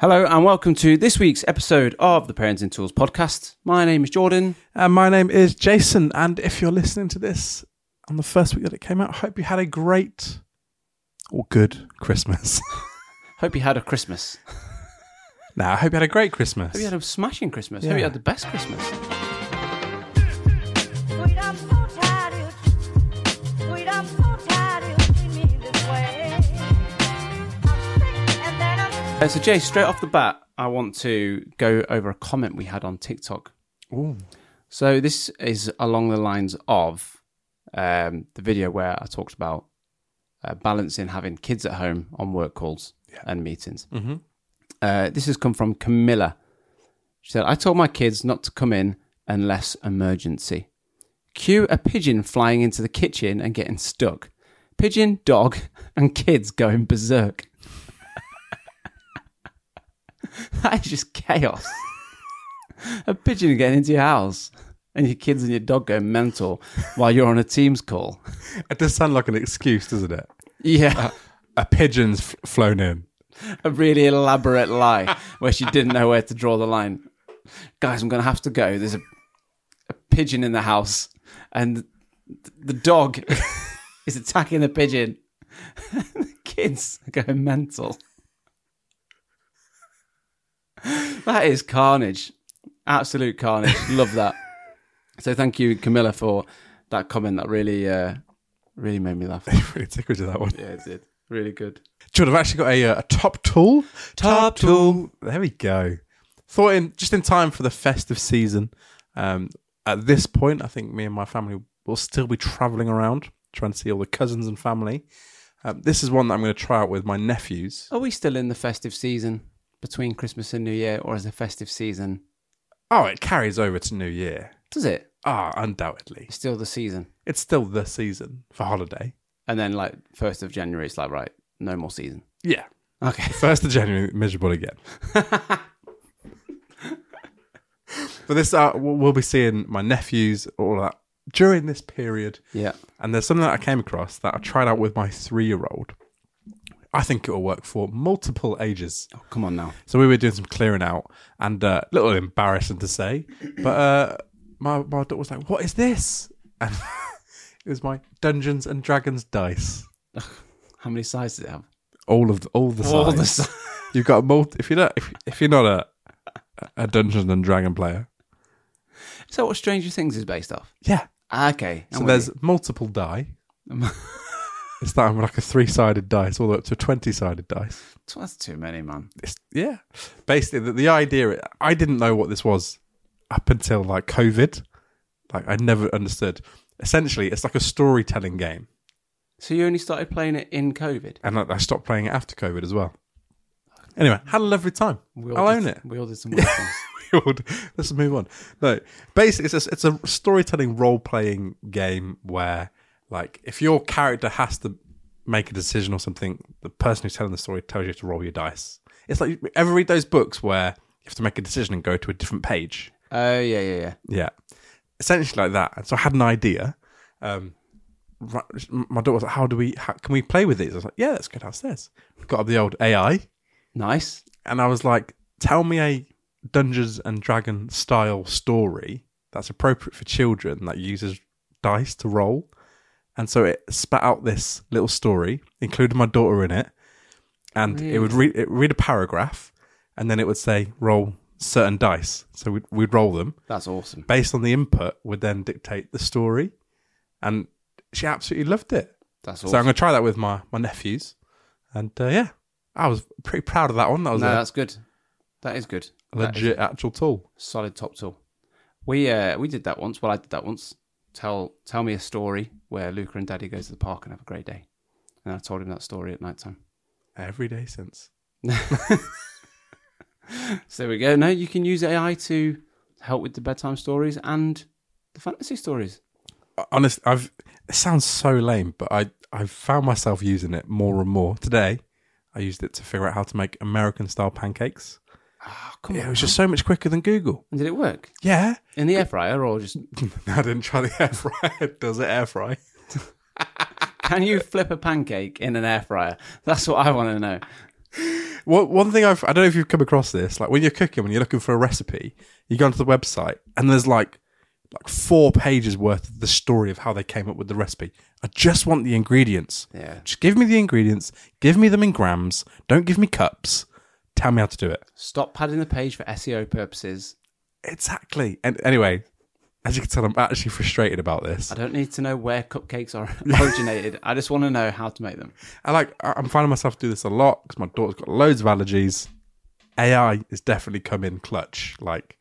Hello and welcome to this week's episode of the Parenting Tools podcast. My name is Jordan. And my name is Jason. And if you're listening to this on the first week that it came out, I hope you had a great or good Christmas. Hope you had a Christmas. now, I hope you had a great Christmas. Hope you had a smashing Christmas. Hope you had the best Christmas. Uh, so, Jay, straight off the bat, I want to go over a comment we had on TikTok. Ooh. So, this is along the lines of um, the video where I talked about uh, balancing having kids at home on work calls and meetings. Mm-hmm. Uh, this has come from Camilla. She said, I told my kids not to come in unless emergency. Cue a pigeon flying into the kitchen and getting stuck. Pigeon, dog, and kids going berserk. that is just chaos. a pigeon getting into your house and your kids and your dog going mental while you're on a Teams call. It does sound like an excuse, doesn't it? Yeah. A pigeon's f- flown in. a really elaborate lie where she didn't know where to draw the line. Guys, I'm going to have to go. There's a, a pigeon in the house, and the dog is attacking the pigeon. the kids are going mental. That is carnage. Absolute carnage. Love that. So thank you, Camilla, for that comment. That really, uh, really made me laugh. really tickled you that one. Yeah, it did. Really good. Jordan, I've actually got a, uh, a top tool. Top tool. There we go. Thought in just in time for the festive season. Um, at this point, I think me and my family will still be travelling around, trying to see all the cousins and family. Um, this is one that I'm going to try out with my nephews. Are we still in the festive season between Christmas and New Year, or as a festive season? Oh, it carries over to New Year. Does it? Ah, undoubtedly. It's still the season, It's still the season for holiday. and then like first of January, it's like right, no more season. Yeah. Okay. First of January, miserable again. but this, uh, we'll we'll be seeing my nephews, all that during this period. Yeah. And there's something that I came across that I tried out with my three year old. I think it will work for multiple ages. Oh, come on now. So we were doing some clearing out, and uh, a little embarrassing to say, but uh, my my daughter was like, "What is this?" And it was my Dungeons and Dragons dice. How many sizes does it have? All of the, all the All the si- You've got a multi. If you're not if, if you're not a a Dungeons and Dragon player, that what Stranger Things is based off? yeah. Ah, Okay. I'm So there's you. multiple die. It's starting with like a three-sided dice, all the way up to a twenty-sided dice. That's too many, man. It's, yeah, basically the, the idea. I didn't know what this was up until like COVID. Like I never understood. Essentially, it's like a storytelling game, So you only started playing it in COVID? and I, I stopped playing it after COVID as well. Anyway, had a lovely time. We all I'll own it. We all did some weird things. Let's move on. No, basically, it's a, it's a storytelling role playing game where, like, if your character has to make a decision or something, the person who's telling the story tells you to roll your dice. It's like you ever read those books where you have to make a decision and go to a different page. Oh, yeah, yeah, yeah. Yeah, essentially like that. And so I had an idea. Um, my daughter was like, "How do we? How, can we play with these?" I was like, "Yeah, let's go downstairs." Got up the old AI, Nice. and I was like, "Tell me a Dungeons and Dragon style story that's appropriate for children that uses dice to roll." And so it spat out this little story, included my daughter in it, and it would read it read a paragraph, and then it would say roll certain dice. So we'd, we'd roll them That's awesome. based on the input would then dictate the story, and she absolutely loved it. That's So I'm going to try that with my my nephews, and uh, yeah, I was pretty proud of that one. That was no, a that's good. That is good. That is legit actual tool. solid top tool. We uh we did that once. Well, I did that once. Tell tell me a story where Luca and Daddy go to the park and have a great day. And I told him that story at night time. Every day since. So there we go. Now you can use AI to help with the bedtime stories and the fantasy stories. Uh, honest, I've it sounds so lame, but I I've found myself using it more and more. Today, I used it to figure out how to make American style pancakes. Oh, come It on. was just so much quicker than Google. And did it work? Yeah, In the air fryer or just I didn't try the air fryer. Does it air fry? can you flip a pancake in an air fryer? That's what I want to know. One one thing I've I don't know if you've come across this. Like when you're cooking, when you're looking for a recipe, you go onto the website and there's like like four pages worth of the story of how they came up with the recipe. I just want the ingredients. Yeah. Just give me the ingredients. Give me them in grams. Don't give me cups. Tell me how to do it. Stop padding the page for SEO purposes. Exactly. And anyway, as you can tell, I'm actually frustrated about this. I don't need to know where cupcakes are originated. I just want to know how to make them. I like. I'm finding myself do this a lot because my daughter's got loads of allergies. AI has definitely come in clutch. Like,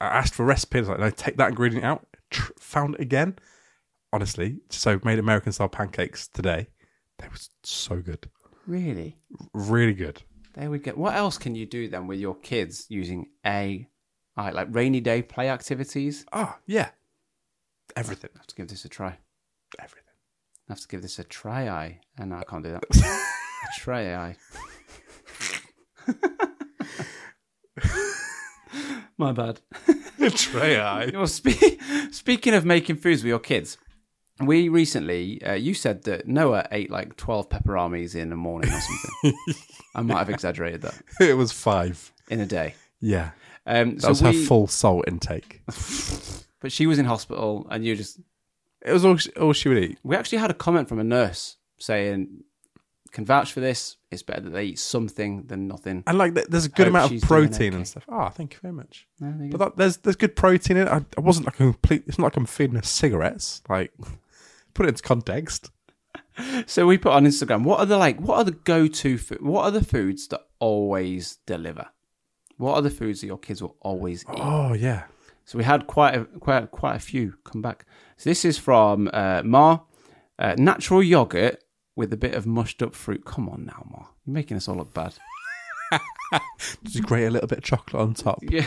I asked for recipes. like, no, take that ingredient out. Tr- found it again. Honestly, so made American style pancakes today. They were so good, Really? really good. There we go. What else can you do then with your kids using AI? Like rainy day play activities? Oh yeah, everything, I have to give this a try. everything. I have to give this a try. I and no, I can't do that. a try. I. My bad. Tray eye. Well, spe- speaking of making foods with your kids, we recently, uh, you said that Noah ate like 12 pepperonis in the morning or something. I might have exaggerated that It was five. in a day. Yeah, Um, that so was we, her full salt intake. but she was in hospital and you just, It was all she, all she would eat. we actually had a comment from a nurse saying, can vouch for this. It's better that they eat something than nothing. And like, there's a good amount of protein okay. and stuff. Oh, thank you very much. No, you But that, there's there's good protein in it. I, I wasn't like a complete. It's not like I'm feeding her cigarettes. Like, put it into context. So we put on Instagram. What are the like? What are the go-to? Fo- what are the foods that always deliver? What are the foods that your kids will always eat? Oh yeah, So we had quite a quite quite a few come back. So this is from uh, Ma, uh, natural yogurt with a bit of mushed up fruit. Come on now, Ma, you're making us all look bad. just grate a little bit of chocolate on top. Yeah.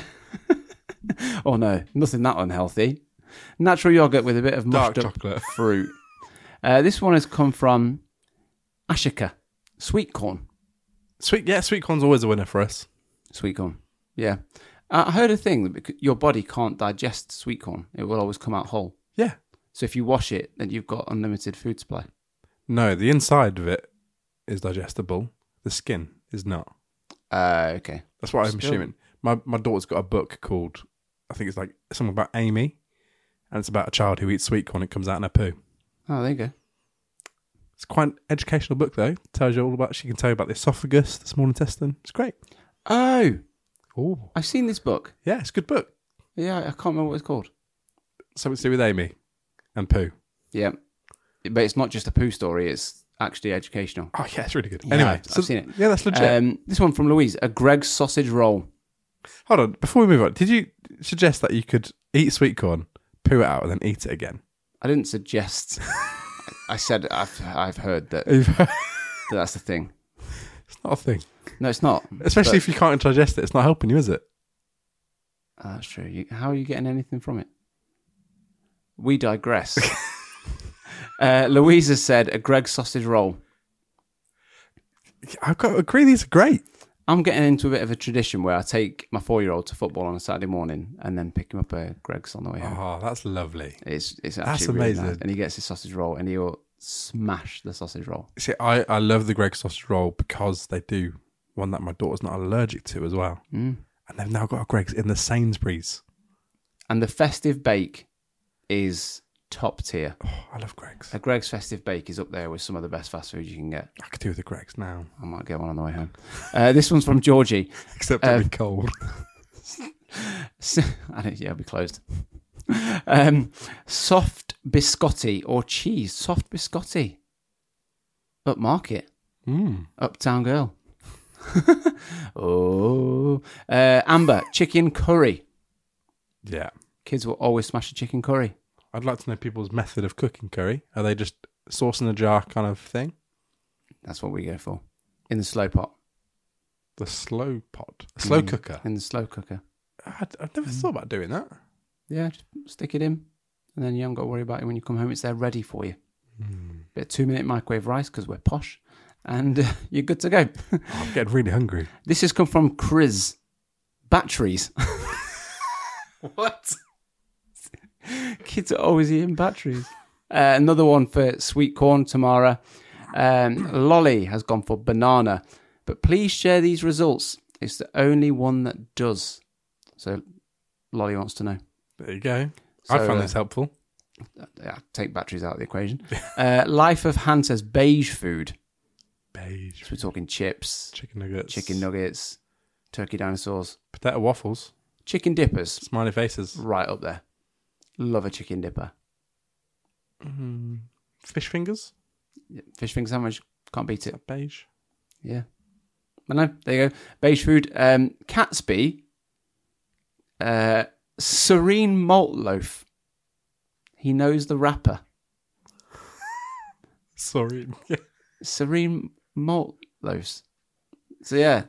oh no, nothing that unhealthy. Natural yogurt with a bit of Dark mushed up chocolate. fruit. Uh, this one has come from Ashika, sweet corn. Sweet, yeah, sweet corn's always a winner for us. Sweet corn. Yeah. Uh, I heard a thing that bec- your body can't digest sweet corn. It will always come out whole. Yeah. So if you wash it, then you've got unlimited food supply. No, the inside of it is digestible. The skin is not. Uh, okay. That's what I'm Still. assuming. My my daughter's got a book called I think it's like something about Amy, and it's about a child who eats sweet corn. It comes out in her poo. Oh, there you go. It's quite an educational book though. Tells you all about. She can tell you about the esophagus, the small intestine. It's great. Oh, Oh, I've seen this book. yeah, it's a good book. Yeah, I can't remember what it's called. Something to do with Amy and poo. Yeah. but it's not just a poo story; it's actually educational. Oh yeah, it's really good. Yeah, anyway, I've- so- I've seen it. Yeah, that's legit. Um, this one from Louise: a Greggs sausage roll. Hold on, before we move on, did you suggest that you could eat sweet corn, poo it out, and then eat it again? I didn't suggest. I said I've I've heard that, that that's the thing. It's not a thing, No, it's not. especially But- if you can't digest it. It's not helping you, is it? Oh, that's true. You, how are you getting anything from it? We digress. uh, Louisa said a Greggs sausage roll. I've got to agree. These are great. I'm getting into a bit of a tradition where I take my four year old to football on a Saturday morning and then pick him up at Greggs on the way home. Oh, that's lovely. It's it's That's actually really nice. amazing. And he gets his sausage roll and he'll smash the sausage roll. See, I, I love the Greg sausage roll because they do one that my daughter's not allergic to as well. Mm. And they've now got a Greggs in the Sainsbury's. And the festive bake is top tier. Oh, I love Greggs. A Greggs festive bake is up there with some of the best fast food you can get. I could do with the Greggs now, I might get one on the way home. Uh, this one's from Georgie. except it'll be cold. I don't, yeah, it'll be closed. Um, soft biscotti or cheese. Soft biscotti. Upmarket. Mm. Uptown girl. oh. Uh, Amber, chicken curry. Yeah. Kids will always smash a chicken curry. I'd like to know people's method of cooking curry. Are they just sauce in a jar kind of thing? That's what we go for. In the slow pot. The slow pot, a slow Mm. cooker. In the slow cooker. I'd, I've never thought about doing that. Yeah, just stick it in. And then you haven't got to worry about it when you come home. It's there ready for you. Bit of two minute microwave rice because we're posh. And uh, you're good to go. Oh, I'm getting really hungry. This has come from Chris. Batteries. what? Kids are always eating batteries. Uh, another one for sweet corn, Tamara. Um, Lolly has gone for banana. But please share these results. It's the only one that does. So Lolly wants to know. There you go. I So, found uh, this helpful. Yeah, take batteries out of the equation. Uh, Life of Han says beige food. Beige. So we're talking chips, Chicken nuggets. chicken nuggets, turkey dinosaurs, Potato waffles. chicken dippers. Smiley faces. right up there. Love a chicken dipper. Mm, fish fingers. Fish finger sandwich, can't beat it. Beige. Yeah. But no, there you go. Beige food. Um, Catsby, uh, Soreen malt loaf. He knows the wrapper. Sorry. Soreen malt loaves. So yeah,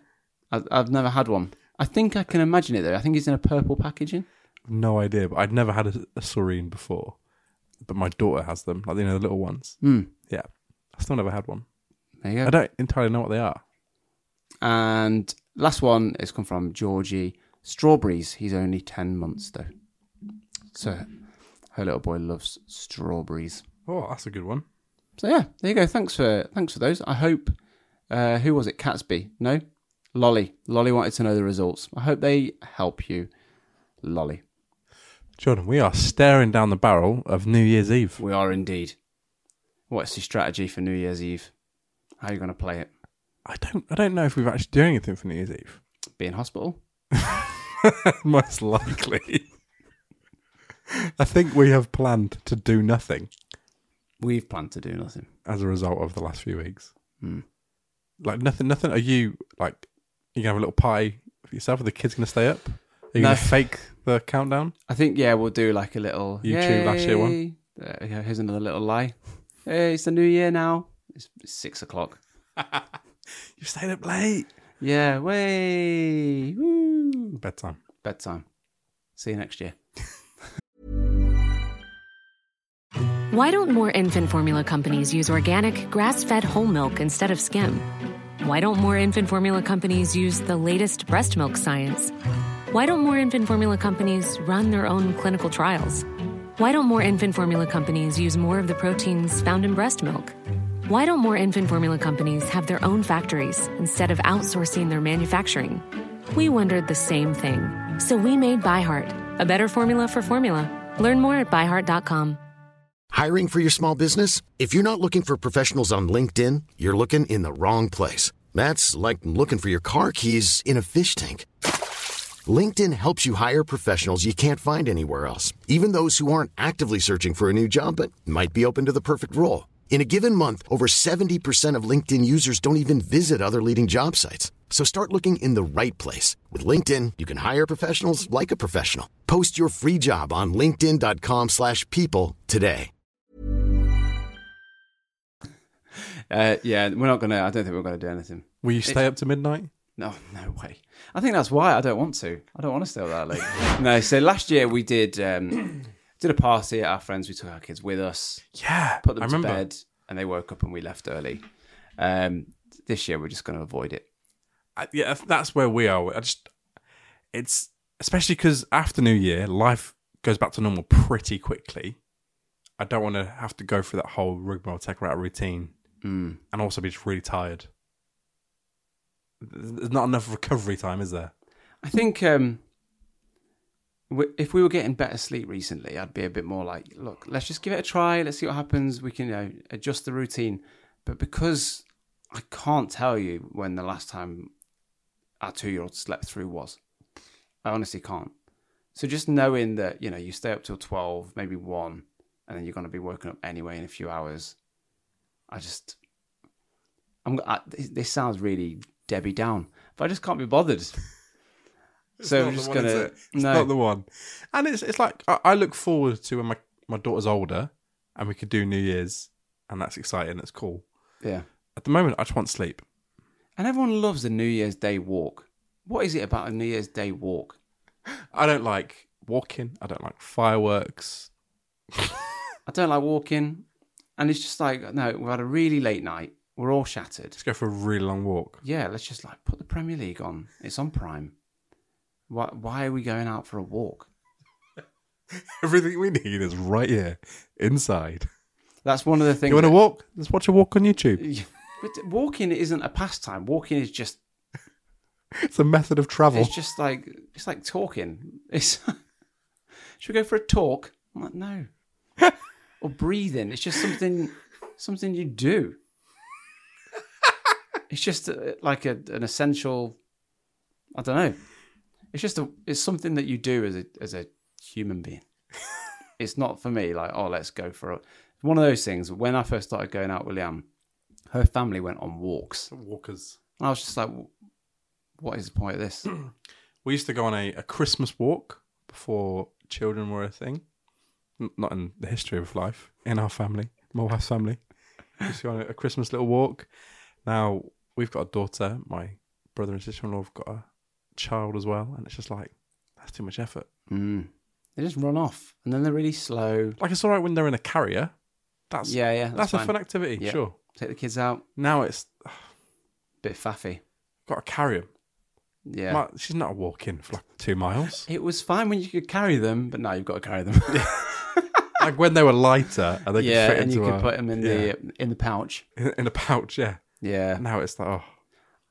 I, I've never had one. I think I can imagine it though. I think it's in a purple packaging. No idea, but I'd never had a, a before. But my daughter has them, like you know the little ones. Hmm. Yeah, I still never had one. There you go. I don't entirely know what they are. And last one has come from Georgie. Strawberries. He's only 10 months though. So her little boy loves strawberries. Oh, that's a good one. So yeah, there you go. Thanks for thanks for those. I hope uh, who was it? Catsby? No? Lolly. Lolly wanted to know the results. I hope they help you. Lolly. Jordan, we are staring down the barrel of New Year's Eve. We are indeed. What's your strategy for New Year's Eve? How are you going to play it? I don't, I don't know if we've actually doing anything for New Year's Eve. Be in hospital? Most likely. I think we have planned to do nothing We've planned to do nothing. as a result of the last few weeks. Hmm. Like nothing, nothing. Are you like? You gonna have a little party for yourself? Are the kids gonna stay up? Are you No. gonna fake the countdown? I think yeah, we'll do like a little YouTube last year one. Uh, yeah, here's another little lie. Hey, it's the new year now. It's, it's six o'clock. You stayed up late. Yeah, way woo. Bedtime. bedtime. See you next year. Why don't more infant formula companies use organic, grass fed whole milk instead of skim? Why don't more infant formula companies use the latest breast milk science? Why don't more infant formula companies run their own clinical trials? Why don't more infant formula companies use more of the proteins found in breast milk? Why don't more infant formula companies have their own factories instead of outsourcing their manufacturing? We wondered the same thing. So we made ByHeart, a better formula for formula. Learn more at byheart.com. Hiring for your small business? If you're not looking for professionals on LinkedIn, you're looking in the wrong place. That's like looking for your car keys in a fish tank. LinkedIn helps you hire professionals you can't find anywhere else, even those who aren't actively searching for a new job but might be open to the perfect role. In a given month, over 70% of LinkedIn users don't even visit other leading job sites. So start looking in the right place. With LinkedIn, you can hire professionals like a professional. Post your free job on linkedin.com/people slash people today. Uh, yeah, we're not gonna. I don't think we're gonna do anything. Will you stay up to midnight? No, no way. I think that's why I don't want to. I don't want to stay up that late. no. So last year we did um, did a party at our friends. We took our kids with us, Yeah, put them I to remember. bed, and they woke up and we left early. Um, this year we're just going to avoid it. I, yeah, that's where we are. I just, it's especially because after New Year, life goes back to normal pretty quickly. I don't want to have to go through that whole rigmarole, take out routine, Mm. and also be just really tired. There's not enough recovery time, is there? I think um, if we were getting better sleep recently, I'd be a bit more like, look, let's just give it a try. Let's see what happens. We can you know, adjust the routine. But because I can't tell you when the last time our two year old slept through was, I honestly can't. So just knowing that, you know, you stay up till 12, maybe 1, and then you're going to be woken up anyway in a few hours, I just. I'm, I, this this sounds really Debbie down, but I just can't be bothered. so I'm just one, gonna it? It's no. not the one. And it's it's like I, I look forward to when my my daughter's older and we could do New Year's, and that's exciting. That's cool. yeah. At the moment, I just want sleep. And everyone loves a New Year's Day walk. What is it about a New Year's Day walk? I don't like walking. I don't like fireworks. I don't like walking, and it's just like no, we've had a really late night. We're all shattered. Let's go for a really long walk. Yeah, let's just like put the Premier League on. It's on Prime. Why? Why are we going out for a walk? Everything we need is right here, inside. That's one of the things. You want to that- walk? Let's watch a walk on YouTube. But walking isn't a pastime. Walking is just It's a method of travel. it's just like it's like talking. It's should we go for a talk? I'm like no. or breathing. It's just something something you do. It's just uh like a, an essential. I don't know. It's just a. It's something that you do as a as a human being. it's not for me. Like oh, let's go for a. One of those things. When I first started going out with Liam, her family went on walks. Walkers. And I was just like, what is the point of this? We used to go on a, a Christmas walk before children were a thing. N- Not in the history of life, in our family, my wife's family. We used to go on a, a Christmas little walk. Now, we've got a daughter. My brother and sister in law have got a child as well. And it's just like, that's too much effort. Mm. They just run off, and then they're really slow. Like, it's all right when they're in a carrier. That's, Yeah, yeah, that's, that's a fun activity, Yeah. sure. Take the kids out, Now it's a bit faffy. got to carry them. Yeah, Like, she's not a walk for like two miles. it was fine when you could carry them, but now you've got to carry them. like when they were lighter and they yeah, could fit and you could put them in yeah, the in the pouch. in, in a pouch. Yeah. Yeah, Now it's like, oh,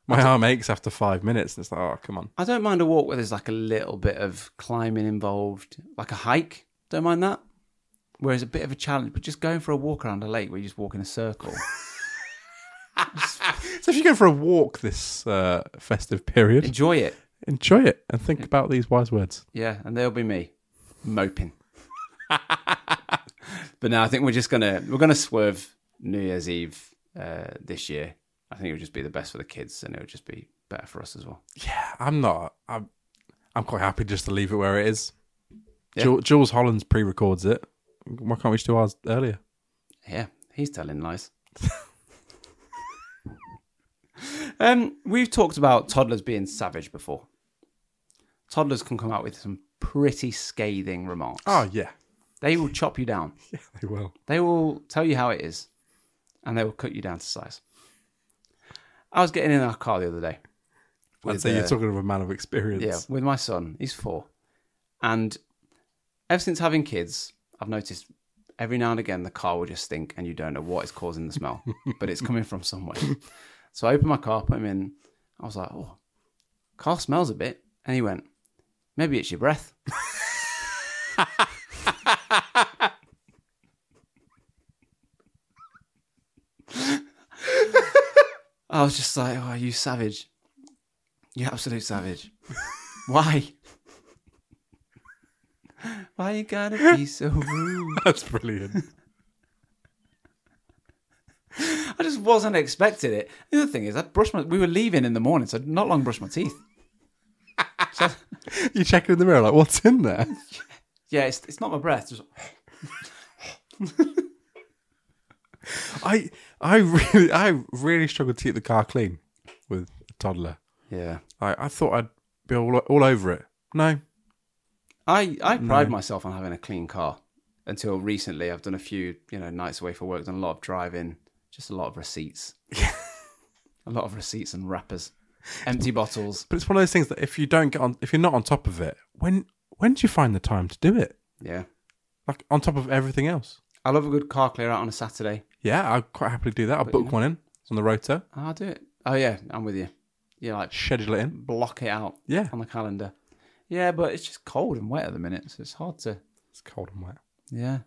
my arm aches after five minutes, and it's like, oh, come on. I don't mind a walk where there's like a little bit of climbing involved, like a hike. Don't mind that. Whereas a bit of a challenge, but just going for a walk around a lake where you just walk in a circle. So if you go for a walk this uh, festive period, Enjoy it. enjoy it and think about these wise words. Yeah, and there'll be me moping. but now I think we're just gonna we're gonna swerve New Year's Eve uh, this year. I think it would just be the best for the kids, and it would just be better for us as well. Yeah, I'm not. I'm, I'm quite happy just to leave it where it is. Yeah. Jul- Jools Holland's pre-records it. Why can't we just do ours earlier? Yeah, he's telling lies. um, we've talked about toddlers being savage before. Toddlers can come out with some pretty scathing remarks. Oh yeah, They will chop you down. yeah, they will. They will tell you how it is, and they will cut you down to size. I was getting in our car the other day. With, say you're uh, talking of a man of experience. Yeah, with my son. He's four. And ever since having kids, I've noticed every now and again the car will just stink and you don't know what is causing the smell, but it's coming from somewhere. So I opened my car, put him in. I was like, oh, car smells a bit. And he went, maybe it's your breath. I was just like, oh, you savage. You absolute savage. Why? Why you gotta be so rude? That's brilliant. I just wasn't expecting it. The other thing is, I brushed my. We were leaving in the morning, so I'd not long brushed my teeth. So, you check in the mirror, like, what's in there? yeah, it's it's not my breath. Just, I I really I really struggled to keep the car clean with a toddler. yeah. I, I thought I'd be all, all over it. No. I I pride myself on having a clean car. Until recently, I've done a few, you know, nights away for work, done a lot of driving, just a lot of receipts, a lot of receipts and wrappers, empty bottles. But it's one of those things that if you don't get on if you're not on top of it, when when do you find the time to do it? Yeah, Like on top of everything else. I love a good car clear out on a Saturday. Yeah, I'd quite happily do that. I'll book one in. It's on the rota. I'll do it. Oh yeah, I'm with you. Yeah, like Schedule it in. block it out Yeah. on the calendar. Yeah, but it's just cold and wet at the minute, so it's hard to. It's cold and wet. Yeah.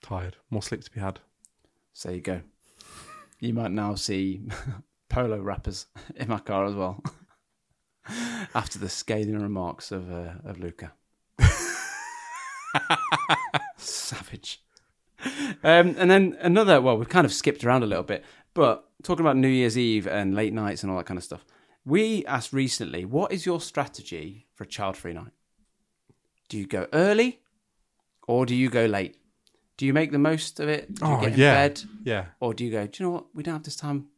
Tired. More sleep to be had. So you go. You might now see polo wrappers in my car as well. After the scathing remarks of uh, of Luca. Savage. Um, and then another. Well, we've kind of skipped around a little bit, but talking about New Year's Eve and late nights and all that kind of stuff. We asked recently, what is your strategy for a child-free night? Do you go early, or do you go late? Do you make the most of it? Do you Oh, get in yeah. bed? Yeah. Or do you go, do you know what? We don't have this time.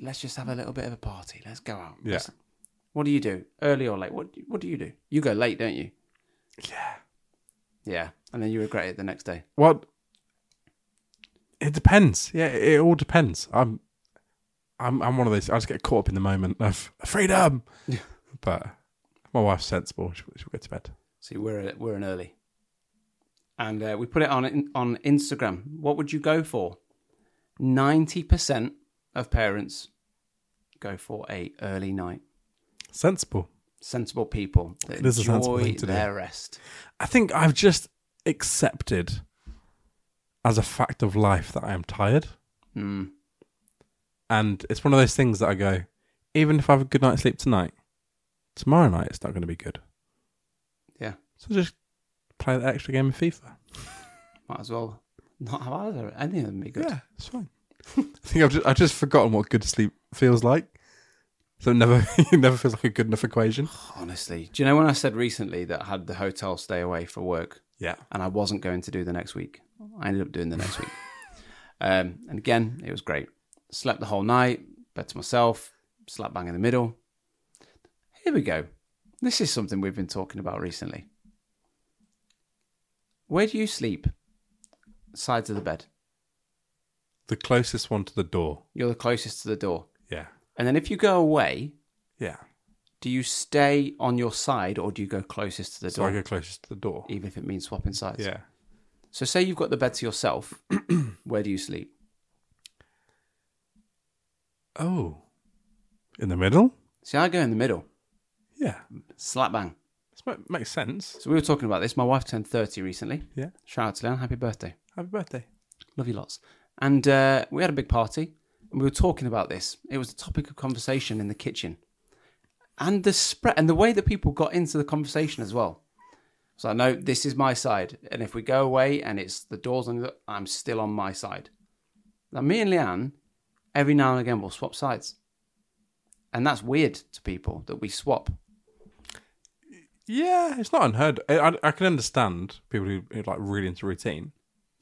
Let's just have a little bit of a party. Let's go out. Yeah. Let's- What do you do? Early or late? What What do you do? You go late, don't you? Yeah. Yeah. And then you regret it the next day. Well, it depends. Yeah, it, it all depends. I'm, I'm, I'm one of those. I just get caught up in the moment of freedom. Yeah. But my wife's sensible. She'll, she'll get to bed. See, we're we're an early, and uh, we put it on on Instagram. What would you go for? Ninety percent of parents go for a early night. Sensible. Sensible people that It is a sensible enjoy thing to do. their rest. I think I've just accepted as a fact of life that I am tired. Mm. And it's one of those things that I go, even if I have a good night's sleep tonight, tomorrow night it's not going to be good. Yeah, So just play that extra game of FIFA. might as well not have either any of them be good. Yeah, it's fine. I think I've just, I've just forgotten what good sleep feels like. So it never, it never feels like a good enough equation. Honestly, do you know when I said recently that I had the hotel stay away for work Yeah. and I wasn't going to do the next week? I ended up doing the next week. Um, and again, it was great. Slept the whole night, bed to myself, slap bang in the middle. Here we go. This is something we've been talking about recently. Where do you sleep? Sides of the bed. The closest one to the door. You're the closest to the door. Yeah. And then if you go away, Yeah. do you stay on your side or do you go closest to the So door? I go closest to the door. even if it means swapping sides. Yeah. So say you've got the bed to yourself, where do you sleep? Oh. In the middle? See, I go in the middle, Yeah. slap bang. This makes sense. So we were talking about this. My wife turned thirty recently. Yeah. Shout out to Leanne, happy birthday, Happy birthday. love you lots. And uh, we had a big party, we were talking about this. It was a topic of conversation in the kitchen, and the spread and the way that people got into the conversation as well. So I know this is my side, and if we go away and it's the doors on I'm still on my side. Now me and Leanne, every now and again, we'll swap sides, and that's weird to people that we swap. Yeah, it's not unheard. I, I, I can understand people who are like really into routine.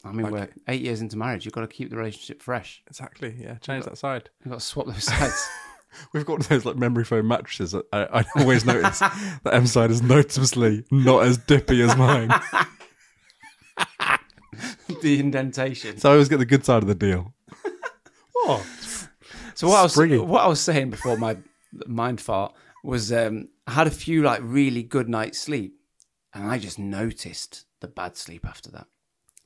I mean, we're eight years into marriage. You've got to keep the relationship fresh. Exactly. Yeah, change that side. You've got to swap those sides. We've got those like memory foam mattresses. that I, I always notice that M side is noticeably not as dippy as mine. the indentation. So I always get the good side of the deal. oh, So what I was what I was saying before my mind fart was um, I had a few like really good night's sleep, and I just noticed the bad sleep after that.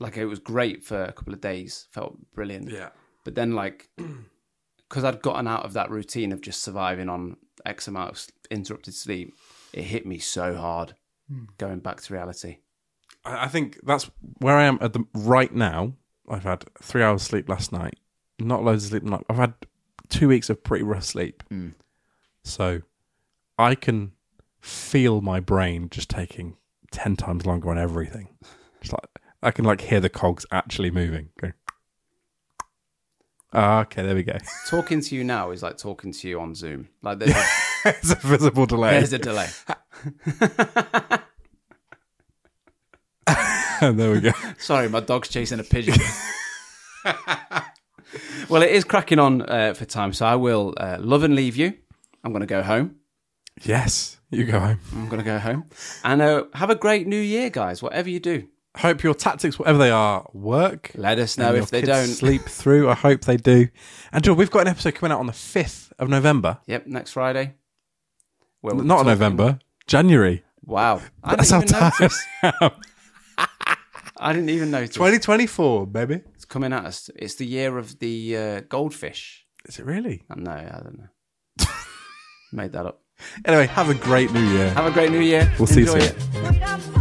Like it was great for a couple of days, felt brilliant. yeah. But then like because I'd gotten out of that routine of just surviving on X amount of interrupted sleep, it hit me so hard hmm. going back to reality. I I think that's where I am at the right now. I've had three hours sleep last night. Not loads of sleep. Like I've had two weeks of pretty rough sleep. Hmm. So I can feel my brain just taking ten times longer on everything. It's like I can like hear the cogs actually moving. Ah, okay, there we go. Talking to you now is like talking to you on Zoom. Like there's a, a visible delay. there's a delay. there we go. Sorry, my dog's chasing a pigeon. well, it is cracking on uh, for time, so I will uh, love and leave you. I'm going to go home. Yes, you go home. I'm going to go home. And uh, have a great new year, guys, whatever you do. Hope your tactics, whatever they are, work. Let us know if they don't. sleep through. I hope they do. And Joel, we've got an episode coming out on the fifth of November. Yep, next Friday. We're Not talking- November, January. Wow. I That's didn't how even notice. I didn't even notice. 2024, baby. It's coming at us. It's the year of the uh, goldfish. Is it really? I know, I don't know. Made that up. Anyway, have a great new year. Have a great new year. We'll see you soon. it.